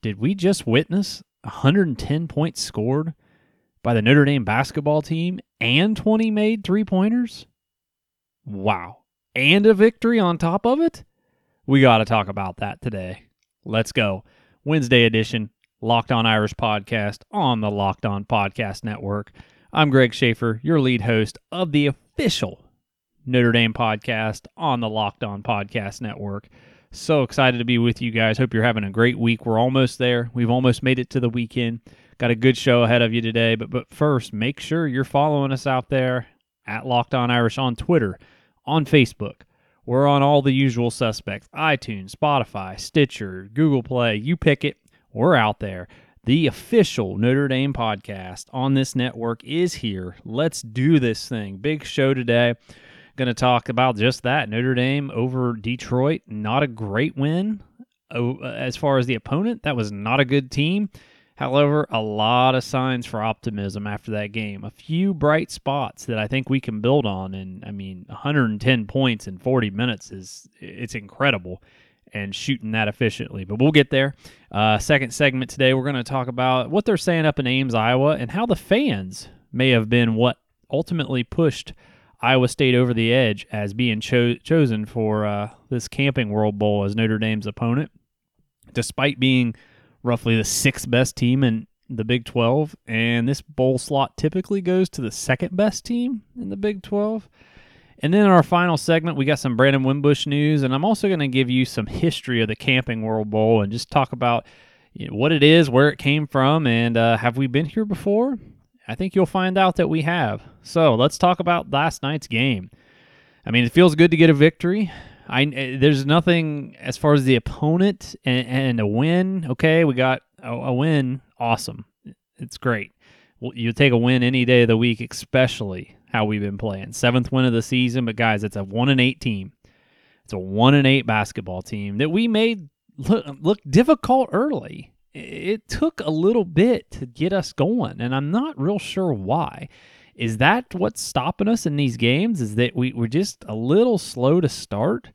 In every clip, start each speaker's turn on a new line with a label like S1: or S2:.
S1: did we just witness 110 points scored by the Notre Dame basketball team and 20 made three pointers? Wow. And a victory on top of it? We got to talk about that today. Let's go. Wednesday edition, Locked On Irish podcast on the Locked On Podcast Network. I'm Greg Schaefer, your lead host of the official Notre Dame podcast on the Locked On Podcast Network. So excited to be with you guys. Hope you're having a great week. We're almost there. We've almost made it to the weekend. Got a good show ahead of you today. But but first, make sure you're following us out there at Locked On Irish on Twitter, on Facebook. We're on all the usual suspects iTunes, Spotify, Stitcher, Google Play. You pick it. We're out there. The official Notre Dame podcast on this network is here. Let's do this thing. Big show today. Going to talk about just that Notre Dame over Detroit. Not a great win oh, as far as the opponent. That was not a good team. However, a lot of signs for optimism after that game. A few bright spots that I think we can build on. And I mean, 110 points in 40 minutes is it's incredible and shooting that efficiently. But we'll get there. Uh, second segment today, we're going to talk about what they're saying up in Ames, Iowa, and how the fans may have been what ultimately pushed Iowa State over the edge as being cho- chosen for uh, this Camping World Bowl as Notre Dame's opponent, despite being roughly the sixth best team in the Big 12. And this bowl slot typically goes to the second best team in the Big 12. And then in our final segment, we got some Brandon Wimbush news, and I'm also going to give you some history of the Camping World Bowl and just talk about you know, what it is, where it came from, and uh, have we been here before? I think you'll find out that we have. So let's talk about last night's game. I mean, it feels good to get a victory. I eh, there's nothing as far as the opponent and, and a win. Okay, we got a, a, win. Awesome, it's great. Well, you take a win any day of the week, especially how we've been playing. Seventh win of the season, but guys, it's a one and eight team. It's a one and eight basketball team that we made look, look difficult early it took a little bit to get us going, and I'm not real sure why. Is that what's stopping us in these games? Is that we, we're just a little slow to start?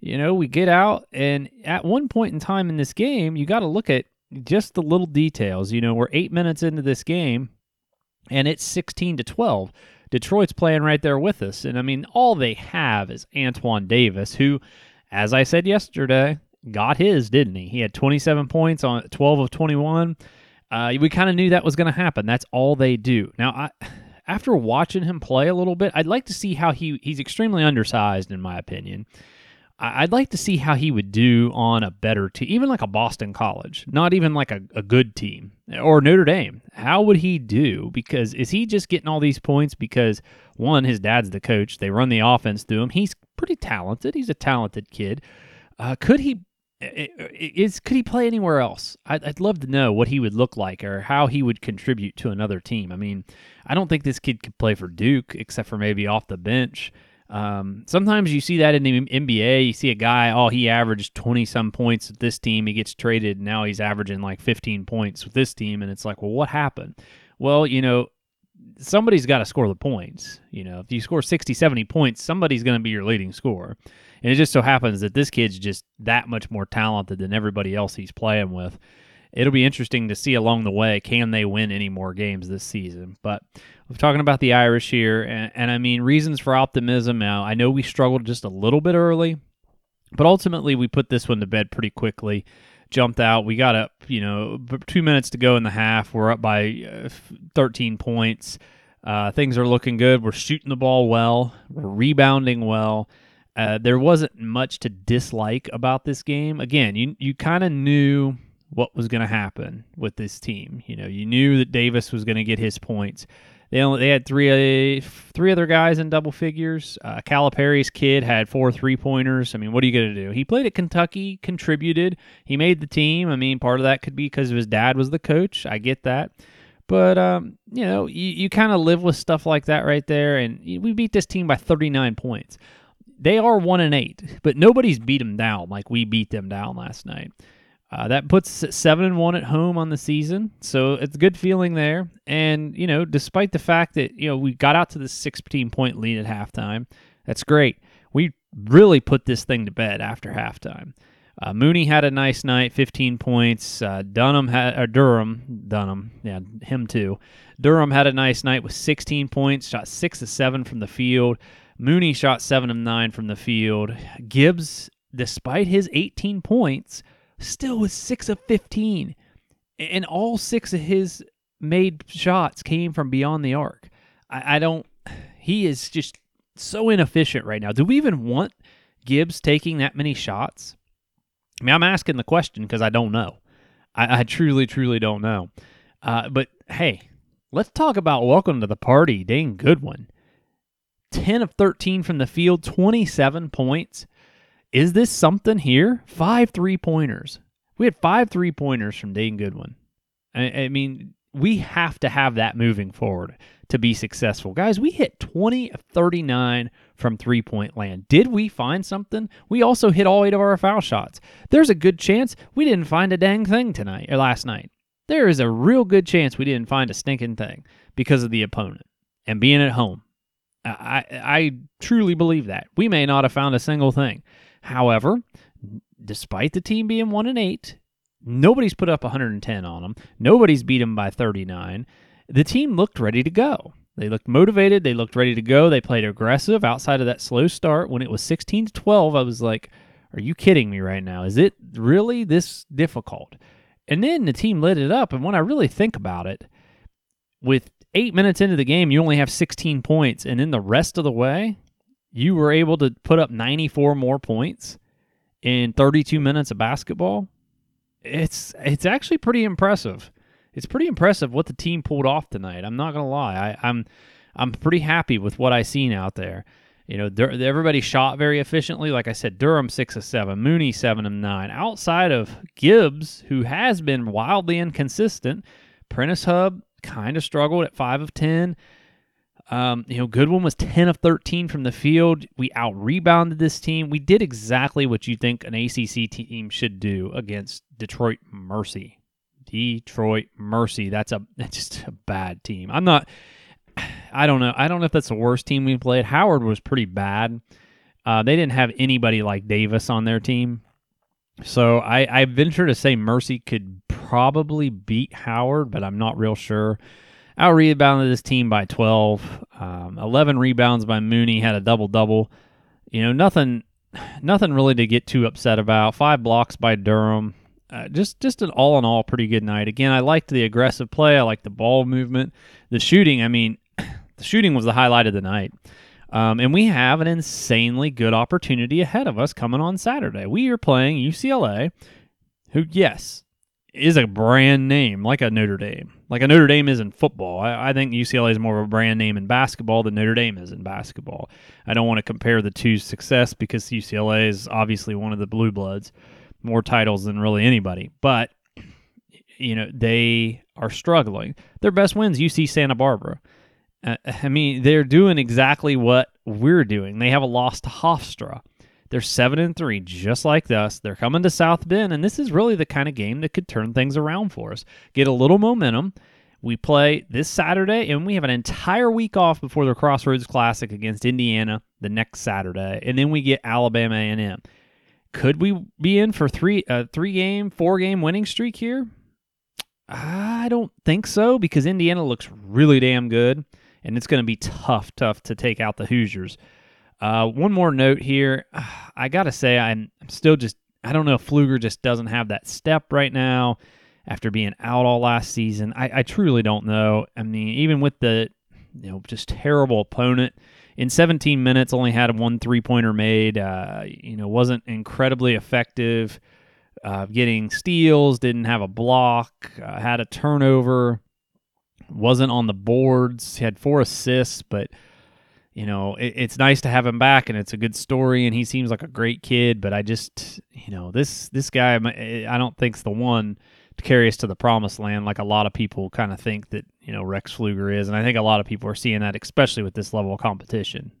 S1: You know, we get out, and at one point in time in this game, you got to look at just the little details. You know, we're eight minutes into this game, and it's 16 to 12. Detroit's playing right there with us. And I mean, all they have is Antoine Davis, who, as I said yesterday, got his, didn't he? He had 27 points on 12 of 21. Uh, we kind of knew that was going to happen. That's all they do. Now, I, after watching him play a little bit, I'd like to see how he he's extremely undersized in my opinion. I'd like to see how he would do on a better team, even like a Boston College, not even like a, a good team or Notre Dame. How would he do? Because is he just getting all these points because one, his dad's the coach, they run the offense through him. He's pretty talented. He's a talented kid. Uh, could he is could he play anywhere else? I'd, I'd love to know what he would look like or how he would contribute to another team. I mean, I don't think this kid could play for Duke except for maybe off the bench. Um, sometimes you see that in the NBA. You see a guy, oh, he averaged 20 some points with this team. He gets traded. And now he's averaging like 15 points with this team. And it's like, well, what happened? Well, you know, somebody's got to score the points. You know, if you score 60, 70 points, somebody's going to be your leading scorer. And it just so happens that this kid's just that much more talented than everybody else he's playing with. It'll be interesting to see along the way can they win any more games this season. But we're talking about the Irish here, and, and I mean reasons for optimism. Now I know we struggled just a little bit early, but ultimately we put this one to bed pretty quickly. Jumped out. We got up, you know, two minutes to go in the half. We're up by uh, 13 points. Uh, things are looking good. We're shooting the ball well. We're rebounding well. Uh, there wasn't much to dislike about this game. Again, you you kind of knew what was going to happen with this team. You know, you knew that Davis was going to get his points. They only they had three uh, three other guys in double figures. Uh, Calipari's kid had four three pointers. I mean, what are you going to do? He played at Kentucky, contributed. He made the team. I mean, part of that could be because his dad was the coach. I get that. But um, you know, you, you kind of live with stuff like that right there. And we beat this team by 39 points they are one and eight, but nobody's beat them down like we beat them down last night. Uh, that puts seven and one at home on the season, so it's a good feeling there. And you know, despite the fact that you know we got out to the 16 point lead at halftime, that's great. We really put this thing to bed after halftime. Uh, Mooney had a nice night, 15 points. Uh, Dunham had, or Durham, Dunham, yeah, him too. Durham had a nice night with 16 points, shot six of seven from the field. Mooney shot seven of nine from the field. Gibbs, despite his 18 points, still was six of 15, and all six of his made shots came from beyond the arc. I, I don't. He is just so inefficient right now. Do we even want Gibbs taking that many shots? I mean, I'm asking the question because I don't know. I, I, truly, truly don't know. Uh, but hey, let's talk about welcome to the party, Dane Goodwin. 10 of 13 from the field, 27 points. Is this something here? Five three pointers. We had five three pointers from Dane Goodwin. I, I mean, we have to have that moving forward to be successful. Guys, we hit 20 of 39 from three point land. Did we find something? We also hit all eight of our foul shots. There's a good chance we didn't find a dang thing tonight or last night. There is a real good chance we didn't find a stinking thing because of the opponent and being at home. I, I truly believe that. We may not have found a single thing. However, despite the team being 1 and 8, nobody's put up 110 on them. Nobody's beat them by 39. The team looked ready to go. They looked motivated. They looked ready to go. They played aggressive outside of that slow start. When it was 16 to 12, I was like, are you kidding me right now? Is it really this difficult? And then the team lit it up. And when I really think about it, with eight minutes into the game, you only have 16 points. And then the rest of the way, you were able to put up 94 more points in 32 minutes of basketball. It's it's actually pretty impressive it's pretty impressive what the team pulled off tonight. I'm not gonna lie. I, I'm I'm pretty happy with what I seen out there. You know, everybody shot very efficiently. Like I said, Durham six of seven, Mooney seven of nine. Outside of Gibbs, who has been wildly inconsistent, Prentiss Hubb kind of struggled at five of ten. Um, you know, Goodwin was 10 of 13 from the field. We out rebounded this team. We did exactly what you think an ACC team should do against Detroit Mercy. Detroit Mercy. That's a that's just a bad team. I'm not. I don't know. I don't know if that's the worst team we played. Howard was pretty bad. Uh, they didn't have anybody like Davis on their team, so I, I venture to say Mercy could probably beat Howard, but I'm not real sure. Out rebounded this team by 12. Um, 11 rebounds by Mooney. Had a double double. You know nothing, nothing really to get too upset about. Five blocks by Durham uh, just just an all in all pretty good night. Again, I liked the aggressive play. I liked the ball movement, the shooting. I mean, the shooting was the highlight of the night. Um, and we have an insanely good opportunity ahead of us coming on Saturday. We are playing UCLA, who yes is a brand name like a Notre Dame, like a Notre Dame is in football. I, I think UCLA is more of a brand name in basketball than Notre Dame is in basketball. I don't want to compare the two success because UCLA is obviously one of the blue bloods more titles than really anybody. But you know they are struggling. Their best wins UC Santa Barbara. Uh, I mean, they're doing exactly what we're doing. They have a loss to Hofstra. They're seven and three, just like us. They're coming to South Bend, and this is really the kind of game that could turn things around for us. Get a little momentum. We play this Saturday, and we have an entire week off before the Crossroads Classic against Indiana the next Saturday, and then we get Alabama A&M. Could we be in for three a three game, four game winning streak here? I don't think so because Indiana looks really damn good, and it's going to be tough, tough to take out the Hoosiers. Uh, one more note here. I got to say, I'm, I'm still just, I don't know if Pflueger just doesn't have that step right now after being out all last season. I, I truly don't know. I mean, even with the, you know, just terrible opponent, in 17 minutes only had one three pointer made. Uh, you know, wasn't incredibly effective. Uh, getting steals, didn't have a block, uh, had a turnover, wasn't on the boards. Had four assists, but you know it, it's nice to have him back, and it's a good story, and he seems like a great kid. But I just, you know, this this guy, I don't think's the one to carry us to the promised land, like a lot of people kind of think that you know Rex Pflueger is, and I think a lot of people are seeing that, especially with this level of competition.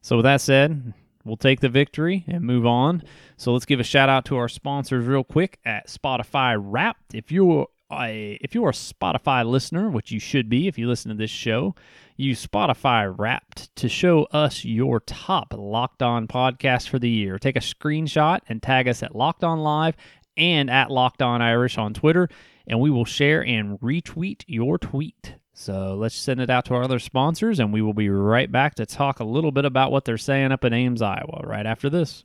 S1: So with that said, we'll take the victory and move on. So let's give a shout out to our sponsors real quick at Spotify Wrapped. If you're a if you're a Spotify listener, which you should be if you listen to this show, use Spotify Wrapped to show us your top Locked On podcast for the year. Take a screenshot and tag us at Locked On Live and at Locked On Irish on Twitter, and we will share and retweet your tweet. So let's send it out to our other sponsors, and we will be right back to talk a little bit about what they're saying up in Ames, Iowa, right after this.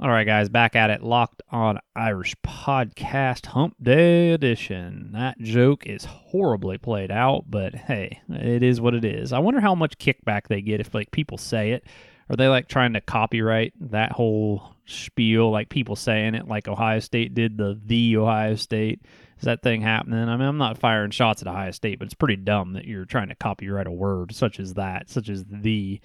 S1: All right, guys, back at it. Locked on Irish podcast hump day edition. That joke is horribly played out, but hey, it is what it is. I wonder how much kickback they get if like people say it. Are they like trying to copyright that whole spiel, like people saying it, like Ohio State did the the Ohio State? Is that thing happening? I mean, I'm not firing shots at Ohio State, but it's pretty dumb that you're trying to copyright a word such as that, such as the.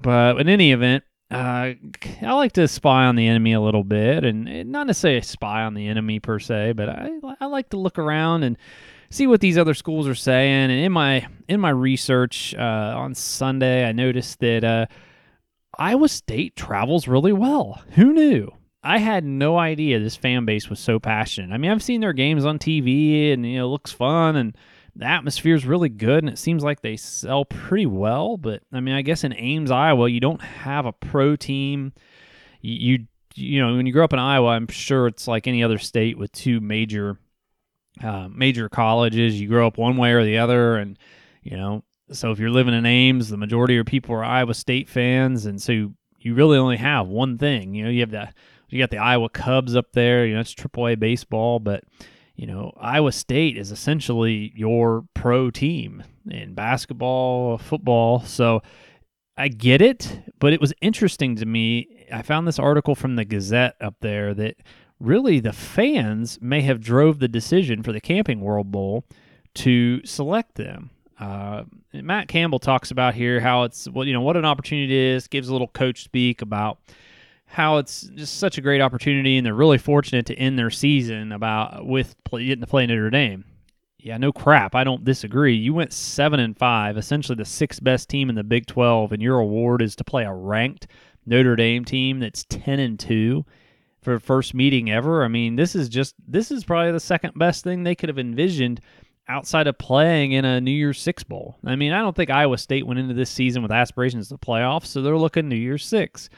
S1: But in any event, uh, I like to spy on the enemy a little bit, and not necessarily spy on the enemy per se, but I I like to look around and see what these other schools are saying. And in my in my research uh, on Sunday, I noticed that uh, Iowa State travels really well. Who knew? I had no idea this fan base was so passionate. I mean, I've seen their games on TV, and you know, it looks fun and the atmosphere is really good and it seems like they sell pretty well. But I mean, I guess in Ames, Iowa, you don't have a pro team. You, you, you know, when you grow up in Iowa, I'm sure it's like any other state with two major, uh, major colleges. You grow up one way or the other, and you know, so if you're living in Ames, the majority of people are Iowa State fans, and so you really only have one thing. You know, you have the you got the Iowa Cubs up there. You know, it's AAA baseball, but you know, Iowa State is essentially your pro team in basketball, football. So I get it, but it was interesting to me. I found this article from the Gazette up there that really the fans may have drove the decision for the Camping World Bowl to select them. Uh, Matt Campbell talks about here how it's well, you know, what an opportunity it is. Gives a little coach speak about how it's just such a great opportunity, and they're really fortunate to end their season about with play, getting to play Notre Dame. Yeah, no crap. I don't disagree. You went seven and five, essentially the sixth best team in the Big Twelve, and your award is to play a ranked Notre Dame team that's ten and two for the first meeting ever. I mean, this is just this is probably the second best thing they could have envisioned outside of playing in a New Year's Six bowl. I mean, I don't think Iowa State went into this season with aspirations to playoffs, so they're looking New Year's Six.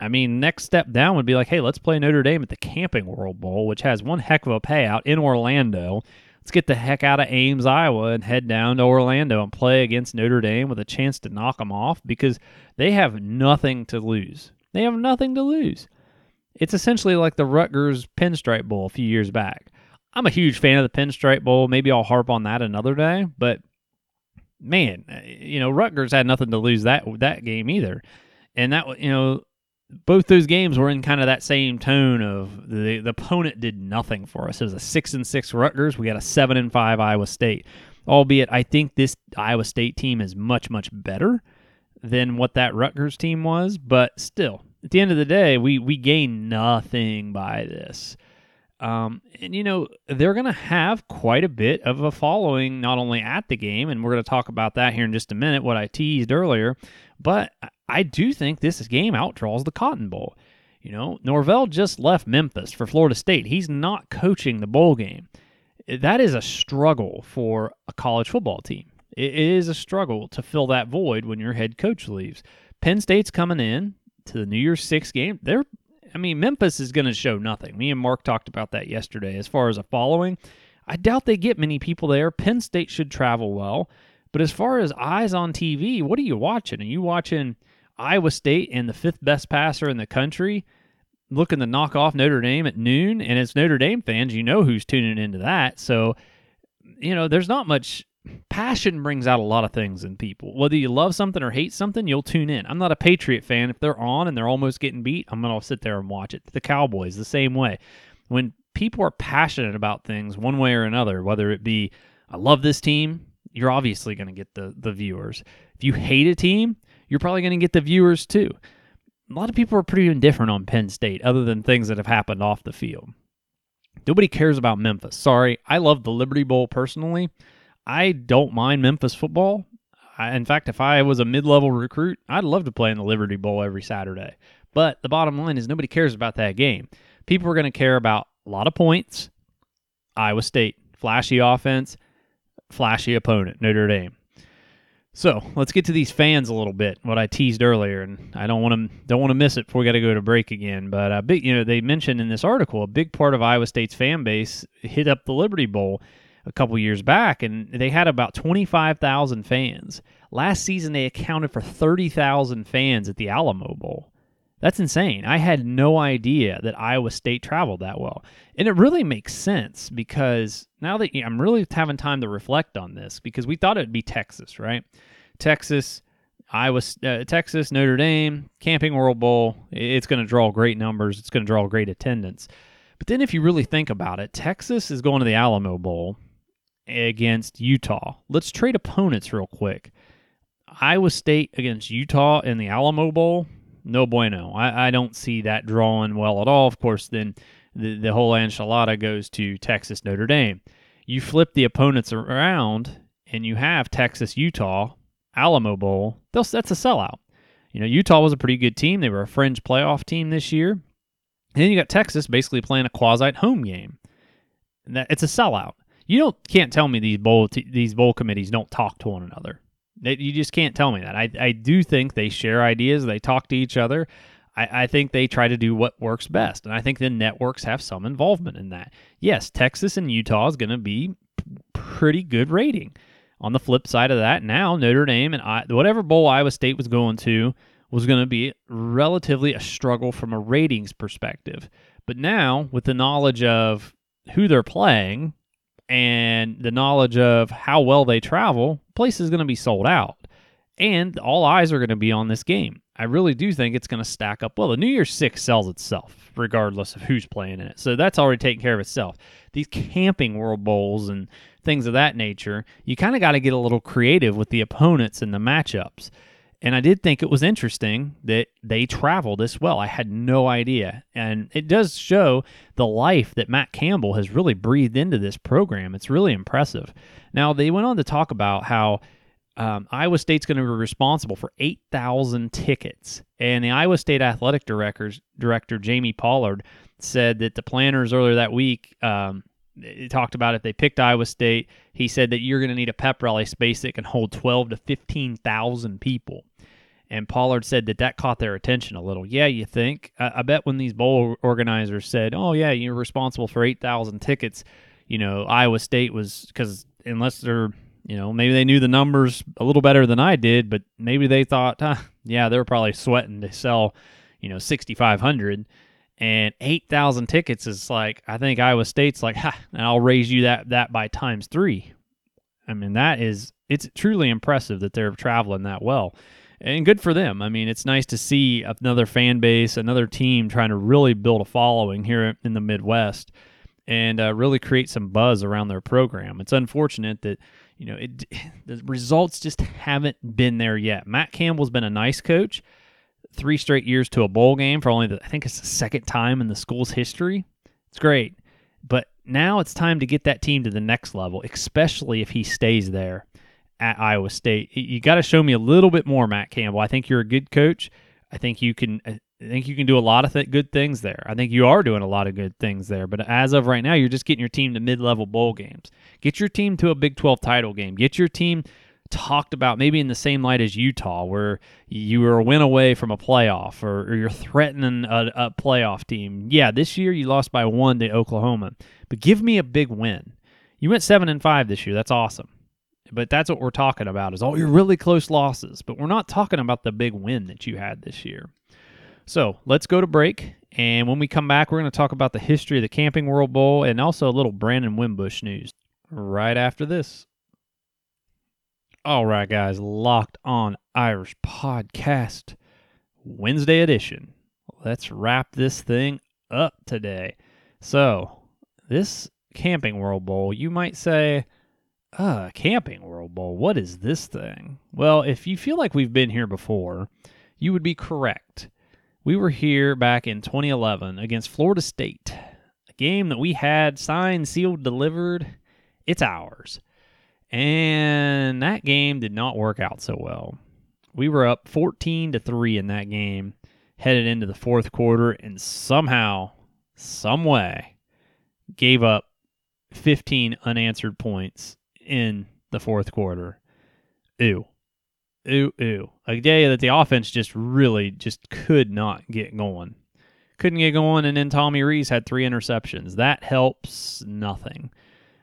S1: I mean, next step down would be like, hey, let's play Notre Dame at the Camping World Bowl, which has one heck of a payout in Orlando. Let's get the heck out of Ames, Iowa, and head down to Orlando and play against Notre Dame with a chance to knock them off because they have nothing to lose. They have nothing to lose. It's essentially like the Rutgers Pinstripe Bowl a few years back. I'm a huge fan of the Pinstripe Bowl. Maybe I'll harp on that another day, but man, eh, you know, Rutgers had nothing to lose that that game either. And that you know, both those games were in kind of that same tone of the the opponent did nothing for us. It was a six and six Rutgers. We got a seven and five Iowa State. Albeit, I think this Iowa State team is much much better than what that Rutgers team was. But still, at the end of the day, we we gain nothing by this. Um, and you know they're going to have quite a bit of a following, not only at the game, and we're going to talk about that here in just a minute. What I teased earlier, but I do think this game outdraws the Cotton Bowl. You know, Norvell just left Memphis for Florida State. He's not coaching the bowl game. That is a struggle for a college football team. It is a struggle to fill that void when your head coach leaves. Penn State's coming in to the New Year's Six game. They're, I mean, Memphis is going to show nothing. Me and Mark talked about that yesterday. As far as a following, I doubt they get many people there. Penn State should travel well. But as far as eyes on TV, what are you watching? Are you watching Iowa State and the fifth best passer in the country looking to knock off Notre Dame at noon? And as Notre Dame fans, you know who's tuning into that. So, you know, there's not much passion brings out a lot of things in people. Whether you love something or hate something, you'll tune in. I'm not a Patriot fan. If they're on and they're almost getting beat, I'm going to sit there and watch it. The Cowboys, the same way. When people are passionate about things one way or another, whether it be, I love this team, you're obviously going to get the the viewers. If you hate a team, you're probably going to get the viewers too. A lot of people are pretty indifferent on Penn State, other than things that have happened off the field. Nobody cares about Memphis. Sorry, I love the Liberty Bowl personally. I don't mind Memphis football. I, in fact, if I was a mid-level recruit, I'd love to play in the Liberty Bowl every Saturday. But the bottom line is nobody cares about that game. People are going to care about a lot of points, Iowa State. Flashy offense, flashy opponent, Notre Dame. So let's get to these fans a little bit. What I teased earlier, and I don't want to don't want to miss it before we got to go to break again. But a big, you know, they mentioned in this article a big part of Iowa State's fan base hit up the Liberty Bowl a couple years back, and they had about twenty five thousand fans. Last season, they accounted for thirty thousand fans at the Alamo Bowl. That's insane. I had no idea that Iowa State traveled that well. And it really makes sense because now that I'm really having time to reflect on this because we thought it would be Texas, right? Texas, Iowa, uh, Texas, Notre Dame, Camping World Bowl. It's going to draw great numbers. It's going to draw great attendance. But then if you really think about it, Texas is going to the Alamo Bowl against Utah. Let's trade opponents real quick. Iowa State against Utah in the Alamo Bowl no bueno. I, I don't see that drawing well at all. Of course, then the, the whole enchilada goes to Texas Notre Dame. You flip the opponents around and you have Texas Utah, Alamo Bowl. That's a sellout. You know, Utah was a pretty good team. They were a fringe playoff team this year. And then you got Texas basically playing a quasi home game. And that it's a sellout. You don't can't tell me these bowl t- these bowl committees don't talk to one another. You just can't tell me that. I, I do think they share ideas, they talk to each other. I, I think they try to do what works best. And I think the networks have some involvement in that. Yes, Texas and Utah is going to be pretty good rating. On the flip side of that, now Notre Dame and I, whatever bowl Iowa State was going to was going to be relatively a struggle from a ratings perspective. But now, with the knowledge of who they're playing and the knowledge of how well they travel, place is going to be sold out. And all eyes are going to be on this game. I really do think it's going to stack up well. The New Year's Six sells itself, regardless of who's playing in it. So that's already taken care of itself. These camping World Bowls and things of that nature, you kind of got to get a little creative with the opponents and the matchups. And I did think it was interesting that they travel this well. I had no idea. And it does show the life that Matt Campbell has really breathed into this program. It's really impressive. Now, they went on to talk about how um, Iowa State's going to be responsible for 8,000 tickets. And the Iowa State athletic directors, director, Jamie Pollard, said that the planners earlier that week um, talked about if they picked Iowa State, he said that you're going to need a pep rally space that can hold 12 to 15,000 people. And Pollard said that that caught their attention a little. Yeah, you think? I, I bet when these bowl organizers said, "Oh yeah, you're responsible for eight thousand tickets," you know, Iowa State was because unless they're you know maybe they knew the numbers a little better than I did, but maybe they thought, huh, yeah, they were probably sweating to sell, you know, sixty five hundred. And eight thousand tickets is like I think Iowa State's like, ha, and I'll raise you that that by times three. I mean, that is it's truly impressive that they're traveling that well and good for them. I mean, it's nice to see another fan base, another team trying to really build a following here in the Midwest and uh, really create some buzz around their program. It's unfortunate that you know it, the results just haven't been there yet. Matt Campbell's been a nice coach, three straight years to a bowl game for only the, I think it's the second time in the school's history. It's great, but now it's time to get that team to the next level, especially if he stays there at Iowa State. You got to show me a little bit more, Matt Campbell. I think you're a good coach. I think you can. I think you can do a lot of th- good things there. I think you are doing a lot of good things there. But as of right now, you're just getting your team to mid-level bowl games. Get your team to a Big 12 title game. Get your team talked about maybe in the same light as Utah, where you were a win away from a playoff, or, or you're threatening a, a playoff team. Yeah, this year you lost by one to Oklahoma, but give me a big win. You went seven and five this year. That's awesome. But that's what we're talking about is all your really close losses. But we're not talking about the big win that you had this year. So let's go to break. And when we come back, we're going to talk about the history of the Camping World Bowl and also a little Brandon Wimbush news right after this. All right, guys, Locked On Irish Podcast, Wednesday edition. Let's wrap this thing up today. So, this Camping World Bowl, you might say, uh, Camping World Bowl. What is this thing? Well, if you feel like we've been here before, you would be correct. We were here back in 2011 against Florida State, a game that we had signed, sealed, delivered. It's ours. And that game did not work out so well. We were up 14 to 3 in that game, headed into the fourth quarter, and somehow, some way, gave up 15 unanswered points in the fourth quarter. Ew. Ooh, ooh. A day that the offense just really just could not get going. Couldn't get going, and then Tommy Rees had three interceptions. That helps nothing.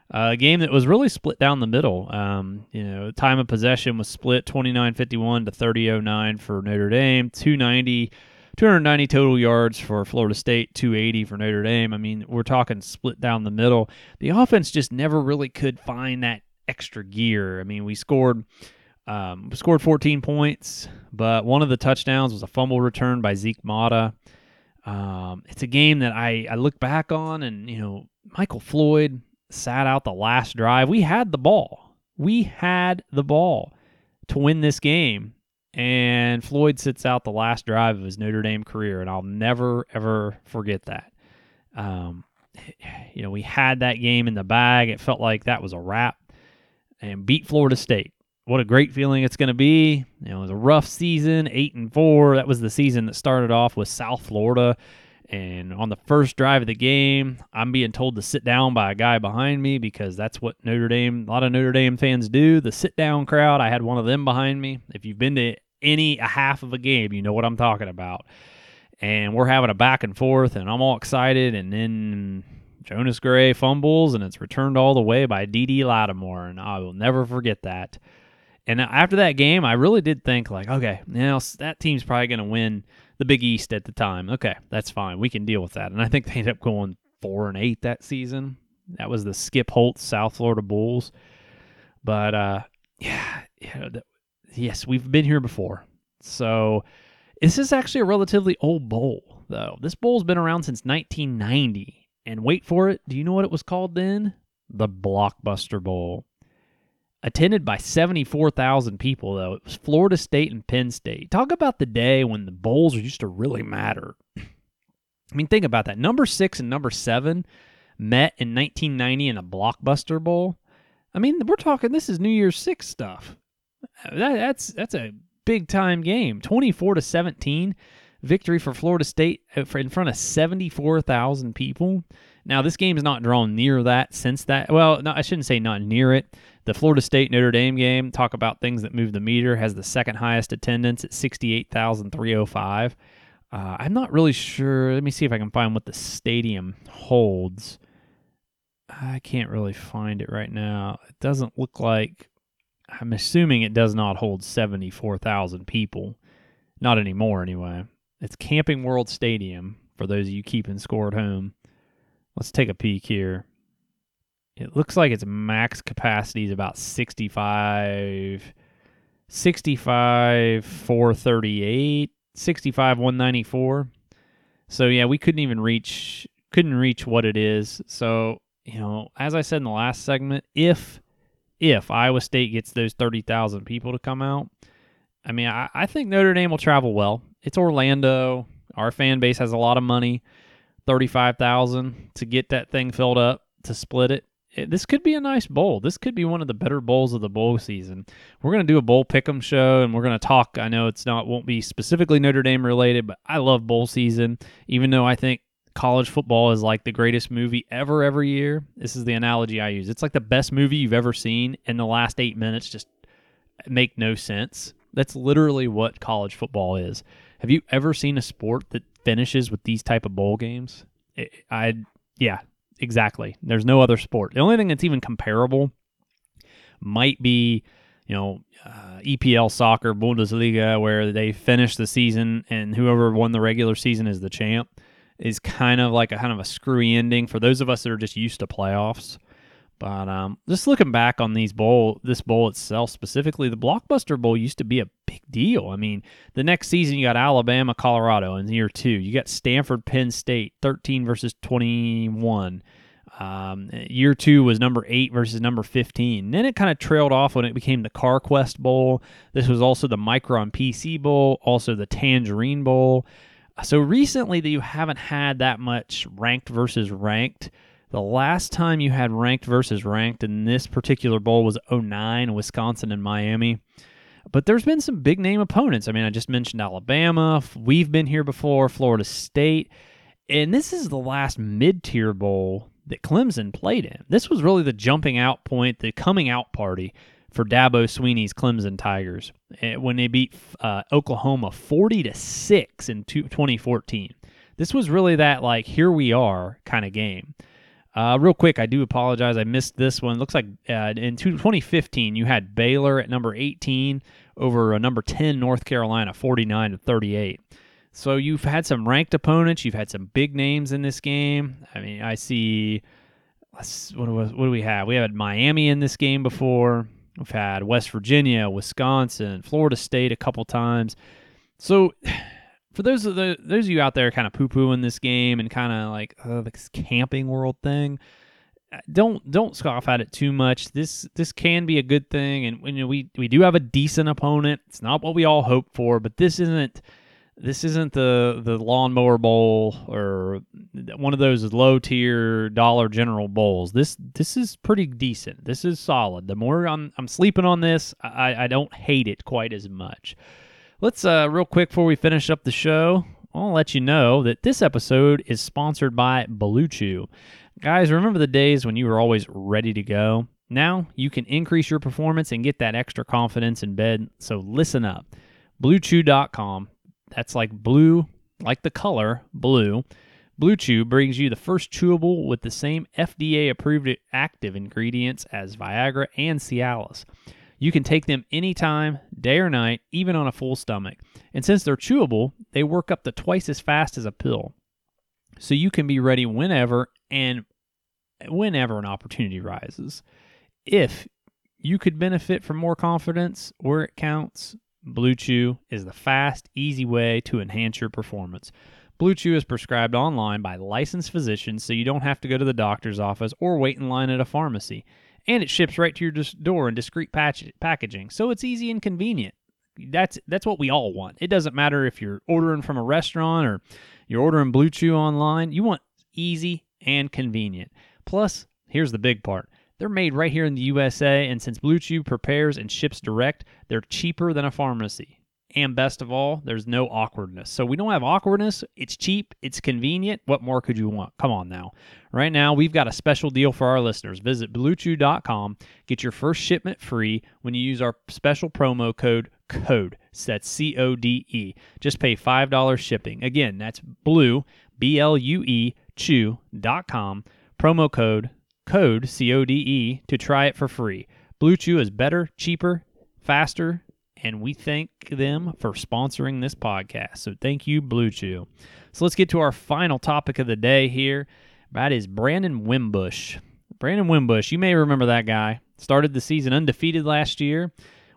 S1: A game that was really split down the middle. Um, you know, time of possession was split 29-51 to 30-09 for Notre Dame, 290, 290 total yards for Florida State, 280 for Notre Dame. I mean, we're talking split down the middle. The offense just never really could find that extra gear. I mean, we scored um, scored 14 points, but one of the touchdowns was a fumble return by Zeke Motta. Um, it's a game that I, I look back on, and you know Michael Floyd sat out the last drive. We had the ball. We had the ball to win this game, and Floyd sits out the last drive of his Notre Dame career, and I'll never ever forget that. Um, you know, we had that game in the bag. It felt like that was a wrap, and beat Florida State what a great feeling it's going to be. You know, it was a rough season, eight and four. That was the season that started off with South Florida. And on the first drive of the game, I'm being told to sit down by a guy behind me because that's what Notre Dame, a lot of Notre Dame fans do. The sit down crowd, I had one of them behind me. If you've been to any a half of a game, you know what I'm talking about. And we're having a back and forth, and I'm all excited. And then Jonas Gray fumbles, and it's returned all the way by D.D. Lattimore. And I will never forget that. And after that game, I really did think like, okay, know, that team's probably going to win the Big East at the time. Okay, that's fine. We can deal with that. And I think they ended up going four and eight that season. That was the Skip Holtz South Florida Bulls. But uh, yeah, yeah, that, yes, we've been here before. So this is actually a relatively old bowl, though. This bowl's been around since 1990. And wait for it. Do you know what it was called then? The Blockbuster Bowl attended by 74,000 people, though. It was Florida State and Penn State. Talk about the day when the bowls used to really matter. I mean, think about that. Number six and number seven met in 1990 in a blockbuster bowl. I mean, we're talking this is New Year's Six stuff. That, that's that's a big time game. 24 to 17 victory for Florida State uh, in front of 74,000 people. Now, this game is not drawn near that since that. Well, no, I shouldn't say not near it. The Florida State Notre Dame game, talk about things that move the meter, has the second highest attendance at 68,305. Uh, I'm not really sure. Let me see if I can find what the stadium holds. I can't really find it right now. It doesn't look like. I'm assuming it does not hold 74,000 people. Not anymore, anyway. It's Camping World Stadium for those of you keeping score at home. Let's take a peek here. It looks like its max capacity is about 65, 65, 438, 65, 194. So yeah, we couldn't even reach couldn't reach what it is. So, you know, as I said in the last segment, if if Iowa State gets those 30,000 people to come out, I mean, I, I think Notre Dame will travel well. It's Orlando. Our fan base has a lot of money. 35,000 to get that thing filled up to split it Eh, this could be a nice bowl. This could be one of the better bowls of the bowl season. We're going to do a bowl pick'em show, and we're going to talk. I know it's not won't be specifically Notre Dame related, but I love bowl season. Even though I think college football is like the greatest movie ever every year. This is the analogy I use. It's like the best movie you've ever seen, in the last eight minutes just make no sense. That's literally what college football is. Have you ever seen a sport that finishes with these type of bowl games? Eh, eh, I yeah, exactly. There's no other sport. The only thing that's even comparable might be, you know, uh, EPL soccer, Bundesliga, where they finish the season and whoever won the regular season is the champ. Is kind of like a kind of a screwy ending for those of us that are just used to playoffs. But um, just looking back on these bowl, this bowl itself specifically, the Blockbuster Bowl used to be a deal. I mean, the next season you got Alabama, Colorado in year two. You got Stanford, Penn State, thirteen versus twenty-one. Um, year two was number eight versus number 15. Then it kind of trailed off when it became the CarQuest Bowl. This was also the Micron PC Bowl, also the Tangerine Bowl. So recently, that you haven't had that much ranked versus ranked. The last time you had ranked versus ranked in this particular bowl was 09, Wisconsin and Miami. But there's been some big name opponents. I mean, I just mentioned Alabama. We've been here before, Florida State. And this is the last mid tier bowl that Clemson played in. This was really the jumping out point, the coming out party for Dabo Swinney's Clemson Tigers eh, when they beat uh, Oklahoma 40 to 6 in 2014. This was really that like here we are kind of game. Uh, real quick, I do apologize. I missed this one. Looks like uh, in 2015 you had Baylor at number 18 over a number 10 North Carolina, 49 to 38. So you've had some ranked opponents. You've had some big names in this game. I mean, I see. What what do we have? We had Miami in this game before. We've had West Virginia, Wisconsin, Florida State a couple times. So, for those of the those of you out there kind of poo pooing this game and kind of like uh, this camping world thing, uh, don't don't scoff at it too much. This this can be a good thing, and you know, we we do have a decent opponent. It's not what we all hope for, but this isn't this isn't the the lawnmower bowl or one of those low tier dollar general bowls. This this is pretty decent. This is solid. The more I'm I'm sleeping on this, I, I don't hate it quite as much. Let's uh real quick before we finish up the show, I'll let you know that this episode is sponsored by Blue Chew. Guys, remember the days when you were always ready to go? Now you can increase your performance and get that extra confidence in bed. So listen up. BlueChew.com that's like blue, like the color blue. Blue Chew brings you the first chewable with the same FDA approved active ingredients as Viagra and Cialis. You can take them anytime, day or night, even on a full stomach. And since they're chewable, they work up to twice as fast as a pill. So you can be ready whenever and whenever an opportunity rises. If you could benefit from more confidence where it counts, Blue Chew is the fast, easy way to enhance your performance. Blue Chew is prescribed online by licensed physicians, so you don't have to go to the doctor's office or wait in line at a pharmacy. And it ships right to your door in discreet patch- packaging, so it's easy and convenient. That's that's what we all want. It doesn't matter if you're ordering from a restaurant or you're ordering Blue Chew online. You want easy and convenient. Plus, here's the big part. They're made right here in the USA, and since Blue Chew prepares and ships direct, they're cheaper than a pharmacy. And best of all, there's no awkwardness. So we don't have awkwardness. It's cheap, it's convenient. What more could you want? Come on now. Right now, we've got a special deal for our listeners. Visit bluechew.com. Get your first shipment free when you use our special promo code CODE. That's C O D E. Just pay $5 shipping. Again, that's blue, B L U E, chew.com. Promo code code CODE to try it for free. Blue Chew is better, cheaper, faster, and we thank them for sponsoring this podcast. So thank you, Blue Chew. So let's get to our final topic of the day here. That is Brandon Wimbush. Brandon Wimbush, you may remember that guy. Started the season undefeated last year.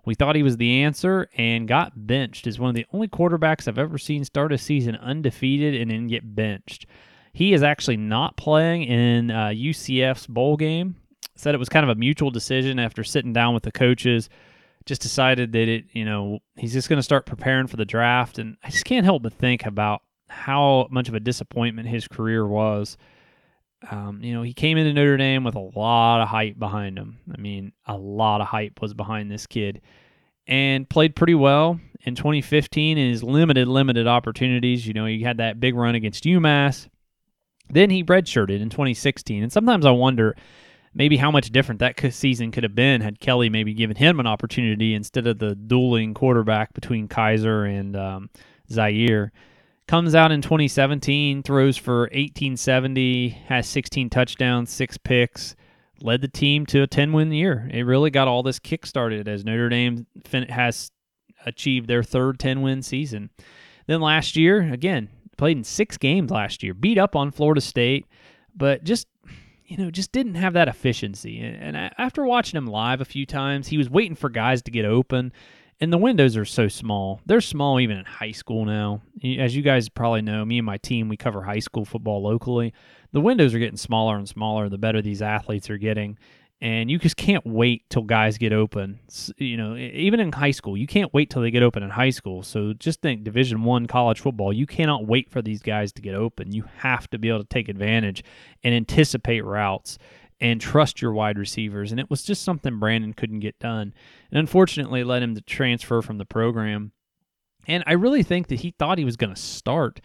S1: We thought he was the answer and got benched as one of the only quarterbacks I've ever seen start a season undefeated and then get benched. He is actually not playing in uh, UCF's bowl game. Said it was kind of a mutual decision after sitting down with the coaches. Just decided that it, you know, he's just going to start preparing for the draft. And I just can't help but think about how much of a disappointment his career was. Um, you know, he came into Notre Dame with a lot of hype behind him. I mean, a lot of hype was behind this kid and played pretty well in 2015 in his limited, limited opportunities. You know, he had that big run against UMass. Then he redshirted in 2016, and sometimes I wonder maybe how much different that season could have been had Kelly maybe given him an opportunity instead of the dueling quarterback between Kizer and um, Zaire. Comes out in 2017, throws for 1870, has 16 touchdowns, six picks, led the team to a 10 win year. It really got all this kick started as Notre Dame has achieved their third 10 win season. Then last year, again, played in six games last year, beat up on Florida State, but just you know just didn't have that efficiency. And after watching him live a few times, he was waiting for guys to get open. And the windows are so small. They're small even in high school now. As you guys probably know, me and my team, we cover high school football locally. The windows are getting smaller and smaller the better these athletes are getting and you just can't wait till guys get open. You know even in high school you can't wait till they get open in high school. So just think division one college football you cannot wait for these guys to get open. You have to be able to take advantage and anticipate routes and trust your wide receivers. And it was just something brandon couldn't get done. And unfortunately led him to transfer from the program. And i really think that he thought he was going to start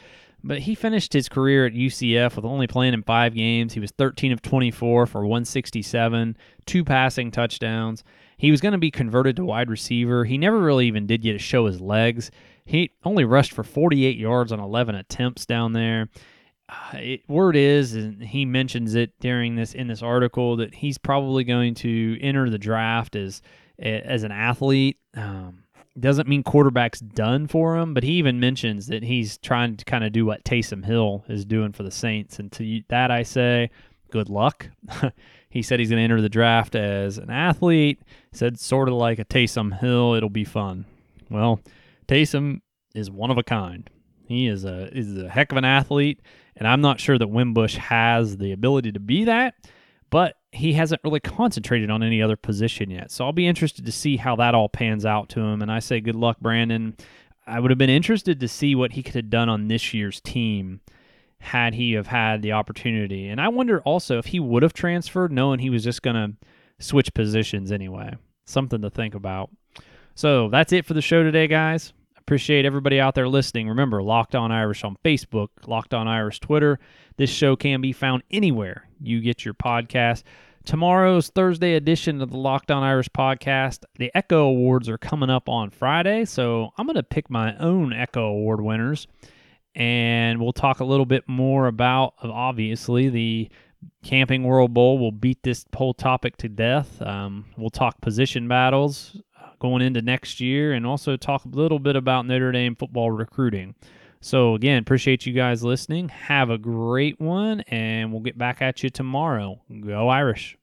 S1: But he finished his career at UCF with only playing in five games. He was 13 of 24 for 167, two passing touchdowns. He was going to be converted to wide receiver. He never really even did get to show his legs. He only rushed for 48 yards on 11 attempts down there. Uh, it, word is, and he mentions it during this in this article that he's probably going to enter the draft as as an athlete. Um, doesn't mean quarterback's done for him, but he even mentions that he's trying to kind of do what Taysom Hill is doing for the Saints. And to that, I say, good luck. he said he's going to enter the draft as an athlete. Said sort of like a Taysom Hill, it'll be fun. Well, Taysom is one of a kind. He is a is a heck of an athlete, and I'm not sure that Wimbush has the ability to be that, but he hasn't really concentrated on any other position yet. So I'll be interested to see how that all pans out to him. And I say good luck, Brandon. I would have been interested to see what he could have done on this year's team had he have had the opportunity. And I wonder also if he would have transferred knowing he was just going to switch positions anyway. Something to think about. So that's it for the show today, guys. Appreciate everybody out there listening. Remember, Locked On Irish on Facebook, Locked On Irish Twitter. This show can be found anywhere you get your podcast. Tomorrow's Thursday edition of the Locked On Irish podcast, the Echo Awards are coming up on Friday, so I'm going to pick my own Echo Award winners, and we'll talk a little bit more about, obviously, the Camping World Bowl. We'll beat this whole topic to death. Um, we'll talk position battles going into next year and also talk a little bit about Notre Dame football recruiting. So, again, appreciate you guys listening. Have a great one, and we'll get back at you tomorrow. Go Irish.